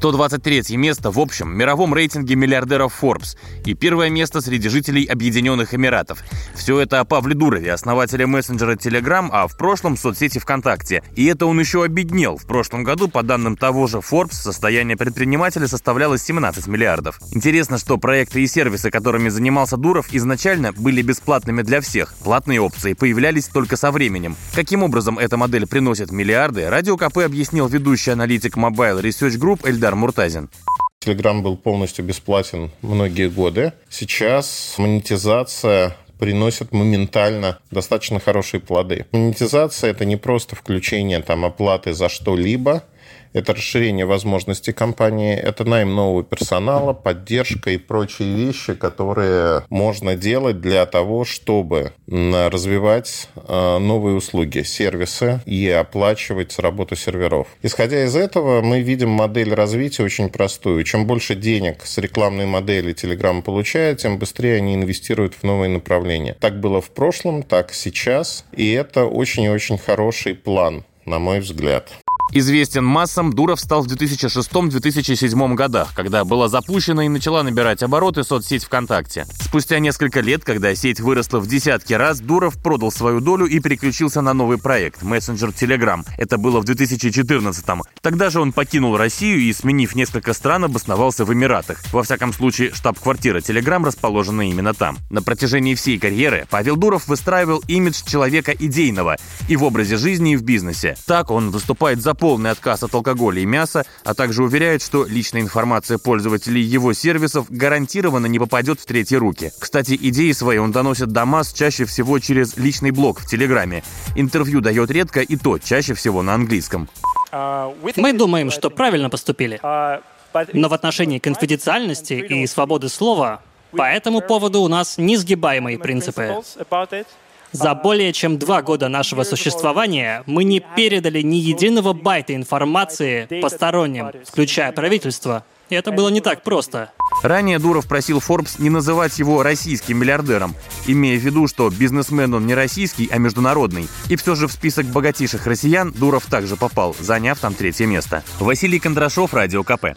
123 место в общем мировом рейтинге миллиардеров Forbes и первое место среди жителей Объединенных Эмиратов. Все это о Павле Дурове, основателе мессенджера Telegram, а в прошлом соцсети ВКонтакте. И это он еще обеднел. В прошлом году, по данным того же Forbes, состояние предпринимателя составляло 17 миллиардов. Интересно, что проекты и сервисы, которыми занимался Дуров, изначально были бесплатными для всех. Платные опции появлялись только со временем. Каким образом эта модель приносит миллиарды, Радио КП объяснил ведущий аналитик Mobile Research Group Эльдар Муртазин. Телеграм был полностью бесплатен многие годы. Сейчас монетизация приносит моментально достаточно хорошие плоды. Монетизация – это не просто включение там, оплаты за что-либо, это расширение возможностей компании, это найм нового персонала, поддержка и прочие вещи, которые можно делать для того, чтобы развивать э, новые услуги, сервисы и оплачивать работу серверов. Исходя из этого, мы видим модель развития очень простую. Чем больше денег с рекламной модели Telegram получает, тем быстрее они инвестируют в новые направления. Так было в прошлом, так сейчас, и это очень и очень хороший план, на мой взгляд. Известен массам, Дуров стал в 2006-2007 годах, когда была запущена и начала набирать обороты соцсеть ВКонтакте. Спустя несколько лет, когда сеть выросла в десятки раз, Дуров продал свою долю и переключился на новый проект – мессенджер Telegram. Это было в 2014-м. Тогда же он покинул Россию и, сменив несколько стран, обосновался в Эмиратах. Во всяком случае, штаб-квартира Telegram расположена именно там. На протяжении всей карьеры Павел Дуров выстраивал имидж человека идейного и в образе жизни, и в бизнесе. Так он выступает за полный отказ от алкоголя и мяса, а также уверяет, что личная информация пользователей его сервисов гарантированно не попадет в третьи руки. Кстати, идеи свои он доносит до масс чаще всего через личный блог в Телеграме. Интервью дает редко и то, чаще всего на английском. Мы думаем, что правильно поступили. Но в отношении конфиденциальности и свободы слова по этому поводу у нас несгибаемые принципы. За более чем два года нашего существования мы не передали ни единого байта информации посторонним, включая правительство. И это было не так просто. Ранее Дуров просил Forbes не называть его российским миллиардером, имея в виду, что бизнесмен он не российский, а международный. И все же в список богатейших россиян Дуров также попал, заняв там третье место. Василий Кондрашов, Радио КП.